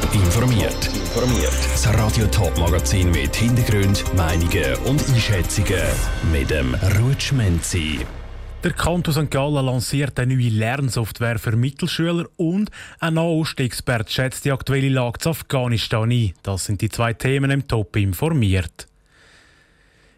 Top informiert. Informiert. Das Radio Top Magazin mit Hintergrund, Meinungen und Einschätzungen mit dem Rutschmenzi. Der Kanton St. Gallen lanciert eine neue Lernsoftware für Mittelschüler und ein Nahostexperte schätzt die aktuelle Lage zu Afghanistan ein. Das sind die zwei Themen im Top informiert.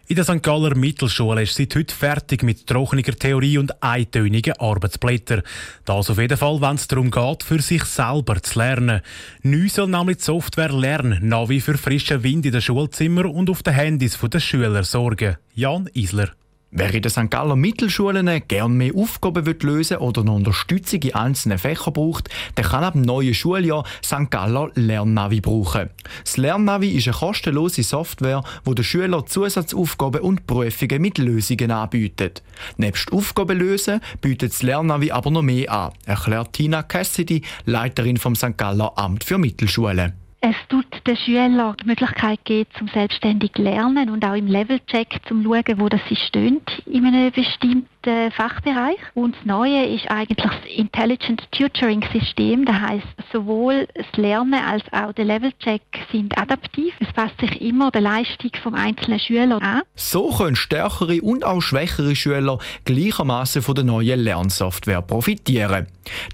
In der St. Galler Mittelschule ist seit heute fertig mit trockener Theorie und eintönigen Arbeitsblättern. Das auf jeden Fall, wenn es darum geht, für sich selber zu lernen. Neu soll nämlich die Software Lernen Navi für frischen Wind in den Schulzimmern und auf den Handys der Schüler sorgen. Jan Isler. Wer in den St. Galler Mittelschulen gerne mehr Aufgaben will lösen oder noch Unterstützung in einzelnen Fächern braucht, der kann ab dem neuen Schuljahr St. Galler Lernnavi brauchen. Das Lernnavi ist eine kostenlose Software, wo der Schüler Zusatzaufgaben und Prüfungen mit Lösungen anbietet. Nebst Aufgaben lösen bietet das Lernnavi aber noch mehr an, erklärt Tina Cassidy, Leiterin vom St. Galler Amt für Mittelschulen. Es tut den Schülern die Möglichkeit geben, zum selbstständig lernen und auch im Levelcheck zum schauen, wo das sie stehen in einem bestimmten äh, Fachbereich. Und das Neue ist eigentlich das Intelligent Tutoring System. Das heißt, sowohl das Lernen als auch der Levelcheck sind adaptiv. Es passt sich immer der Leistung vom einzelnen Schüler an. So können stärkere und auch schwächere Schüler gleichermaßen von der neuen Lernsoftware profitieren.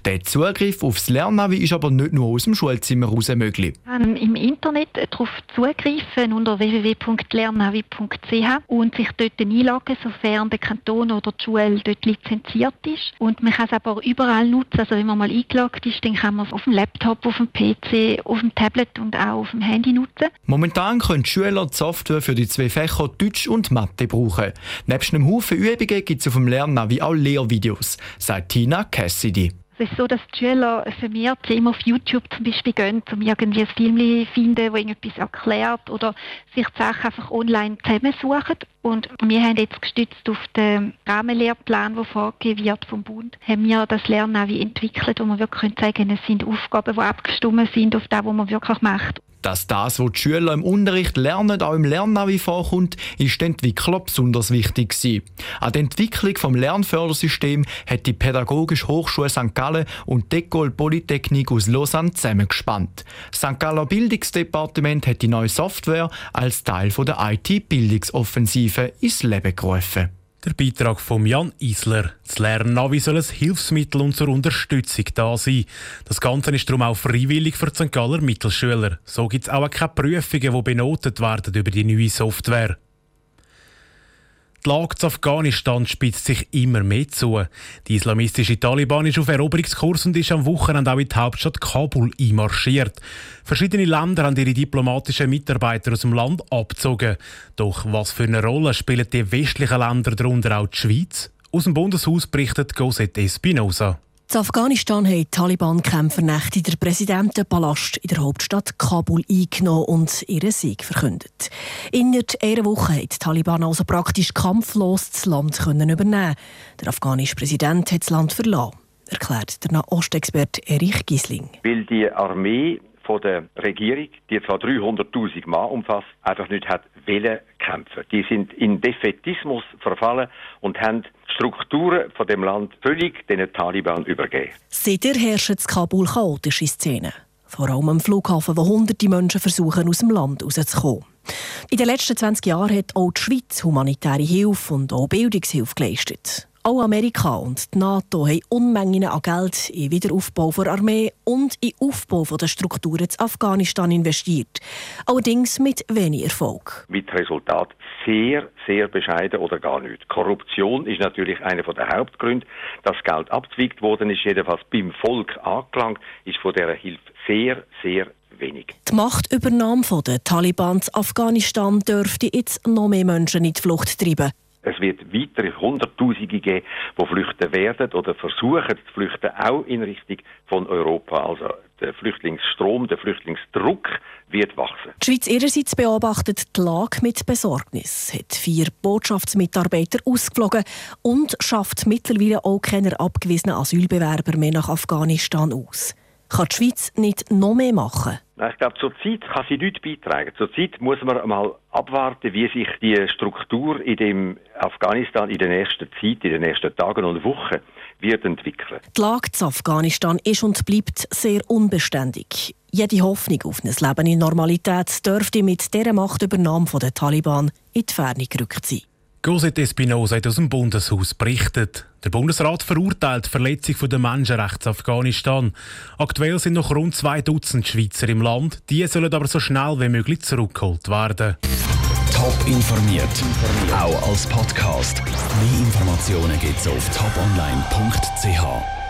Der Zugriff aufs Lernnavi ist aber nicht nur aus dem Schulzimmer heraus möglich. Man Im Internet darauf zugreifen unter www.lernnavi.ch und sich dort einloggen, sofern der Kanton oder die Schule aktuell dort lizenziert ist. Und man kann es aber überall nutzen. Also wenn man mal eingeloggt ist, dann kann man es auf dem Laptop, auf dem PC, auf dem Tablet und auch auf dem Handy nutzen. Momentan können Schüler die Software für die zwei Fächer Deutsch und Mathe brauchen. Nebst einem Haufen Übungen gibt es auf dem Lernnavi auch Lehrvideos, sagt Tina Cassidy. Es ist so, dass die Schüler vermehrt immer auf YouTube zum Beispiel gehen, um irgendwie ein Film zu finden, das irgendetwas erklärt oder sich die Sachen einfach online zusammensuchen. Und wir haben jetzt gestützt auf den Rahmenlehrplan, der vorgegeben wird vom Bund, haben wir das Lernen entwickelt, wo wir wirklich sagen können, es sind Aufgaben, die abgestimmt sind auf das, was man wirklich macht. Dass das, was die Schüler im Unterricht lernen, auch im Lernnavi vorkommt, ist den Entwicklern besonders wichtig gewesen. An der Entwicklung vom Lernfördersystem hat die Pädagogische Hochschule St. Gallen und die École Polytechnique aus Lausanne zusammengespannt. St. Galler Bildungsdepartement hat die neue Software als Teil der IT-Bildungsoffensive ins Leben gerufen. Der Beitrag von Jan Isler. Das Lernnavi soll ein Hilfsmittel und zur Unterstützung da sein. Das Ganze ist darum auch freiwillig für die St. Galler Mittelschüler. So gibt es auch keine Prüfungen, die benotet werden über die neue Software. Die Lage zu Afghanistan spitzt sich immer mehr zu. Die islamistische Taliban ist auf Eroberungskurs und ist am Wochenende auch in die Hauptstadt Kabul einmarschiert. Verschiedene Länder haben ihre diplomatischen Mitarbeiter aus dem Land abgezogen. Doch was für eine Rolle spielen die westlichen Länder, darunter auch die Schweiz? Aus dem Bundeshaus berichtet Cosette Espinosa. In Afghanistan haben die Taliban-Kämpfer Nächte den Präsidentenpalast in der Hauptstadt Kabul eingenommen und ihren Sieg verkündet. Innerhalb einer Woche haben die Taliban also praktisch kampflos das Land übernehmen Der afghanische Präsident hat das Land verlassen, erklärt der Nahostexperte Erich Gisling. Weil die Armee von der Regierung, die zwar 300.000 Mann umfasst, einfach nicht hat wollen kämpfen. Die sind in Defetismus verfallen und haben Strukturen von dem Land völlig den Taliban übergeben. Seither herrschen in Kabul chaotische Szenen. Vor allem am Flughafen, wo hunderte Menschen versuchen, aus dem Land rauszukommen. In den letzten 20 Jahren hat auch die Schweiz humanitäre Hilfe und auch Bildungshilfe geleistet. Auch Amerika und die NATO haben Unmengen an Geld in Wiederaufbau der Armee und in Aufbau der Strukturen in Afghanistan investiert. Allerdings mit wenig Erfolg. Mit Resultat sehr, sehr bescheiden oder gar nicht. Korruption ist natürlich einer der Hauptgründe. Das Geld abzwickt worden ist, jedenfalls beim Volk angelangt, ist von dieser Hilfe sehr, sehr wenig. Die Machtübernahme der Taliban in Afghanistan dürfte jetzt noch mehr Menschen in die Flucht treiben. Wird weitere Hunderttausende geben, die flüchten werden oder versuchen zu flüchten, auch in Richtung von Europa. Also der Flüchtlingsstrom, der Flüchtlingsdruck wird wachsen. Die Schweiz ihrerseits beobachtet die Lage mit Besorgnis, hat vier Botschaftsmitarbeiter ausgeflogen und schafft mittlerweile auch keine abgewiesenen Asylbewerber mehr nach Afghanistan aus. Kann die Schweiz nicht noch mehr machen? Ich glaube, zurzeit kann sie nichts beitragen. Zurzeit muss man mal abwarten, wie sich die Struktur in dem Afghanistan in der nächsten Zeit, in den nächsten Tagen und Wochen wird entwickeln. Die Lage zu Afghanistan ist und bleibt sehr unbeständig. Jede Hoffnung auf ein Leben in Normalität dürfte mit dieser Machtübernahme der Taliban in die Ferne gerückt sein. Cosette Espinosa hat aus dem Bundeshaus berichtet. Der Bundesrat verurteilt die Verletzung der Menschenrechte in Afghanistan. Aktuell sind noch rund zwei Dutzend Schweizer im Land. Die sollen aber so schnell wie möglich zurückgeholt werden. Top informiert, auch als Podcast. Mehr Informationen gibt es auf toponline.ch.